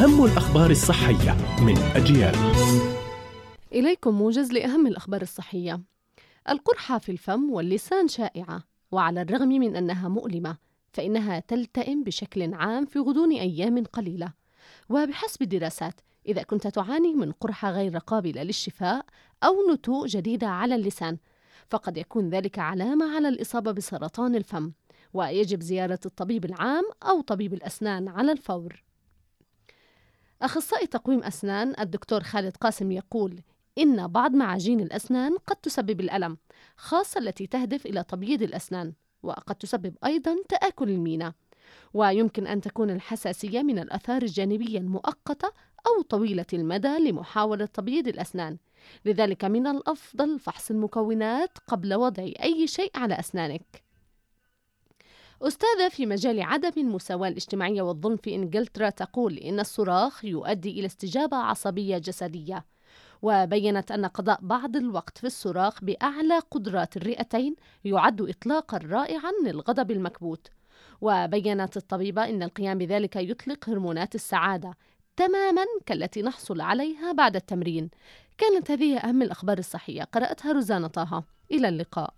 أهم الأخبار الصحية من أجيال. إليكم موجز لأهم الأخبار الصحية. القرحة في الفم واللسان شائعة وعلى الرغم من أنها مؤلمة فإنها تلتئم بشكل عام في غضون أيام قليلة. وبحسب الدراسات إذا كنت تعاني من قرحة غير قابلة للشفاء أو نتوء جديدة على اللسان فقد يكون ذلك علامة على الإصابة بسرطان الفم ويجب زيارة الطبيب العام أو طبيب الأسنان على الفور. أخصائي تقويم أسنان الدكتور خالد قاسم يقول إن بعض معاجين الأسنان قد تسبب الألم، خاصة التي تهدف إلى تبييض الأسنان، وقد تسبب أيضا تآكل المينا. ويمكن أن تكون الحساسية من الآثار الجانبية المؤقتة أو طويلة المدى لمحاولة تبييض الأسنان، لذلك من الأفضل فحص المكونات قبل وضع أي شيء على أسنانك. أستاذة في مجال عدم المساواة الاجتماعية والظلم في إنجلترا تقول إن الصراخ يؤدي إلى استجابة عصبية جسدية وبينت أن قضاء بعض الوقت في الصراخ بأعلى قدرات الرئتين يعد إطلاقا رائعا للغضب المكبوت. وبينت الطبيبة أن القيام بذلك يطلق هرمونات السعادة تماما كالتي نحصل عليها بعد التمرين. كانت هذه أهم الأخبار الصحية. قرأتها روزانا طه. إلى اللقاء.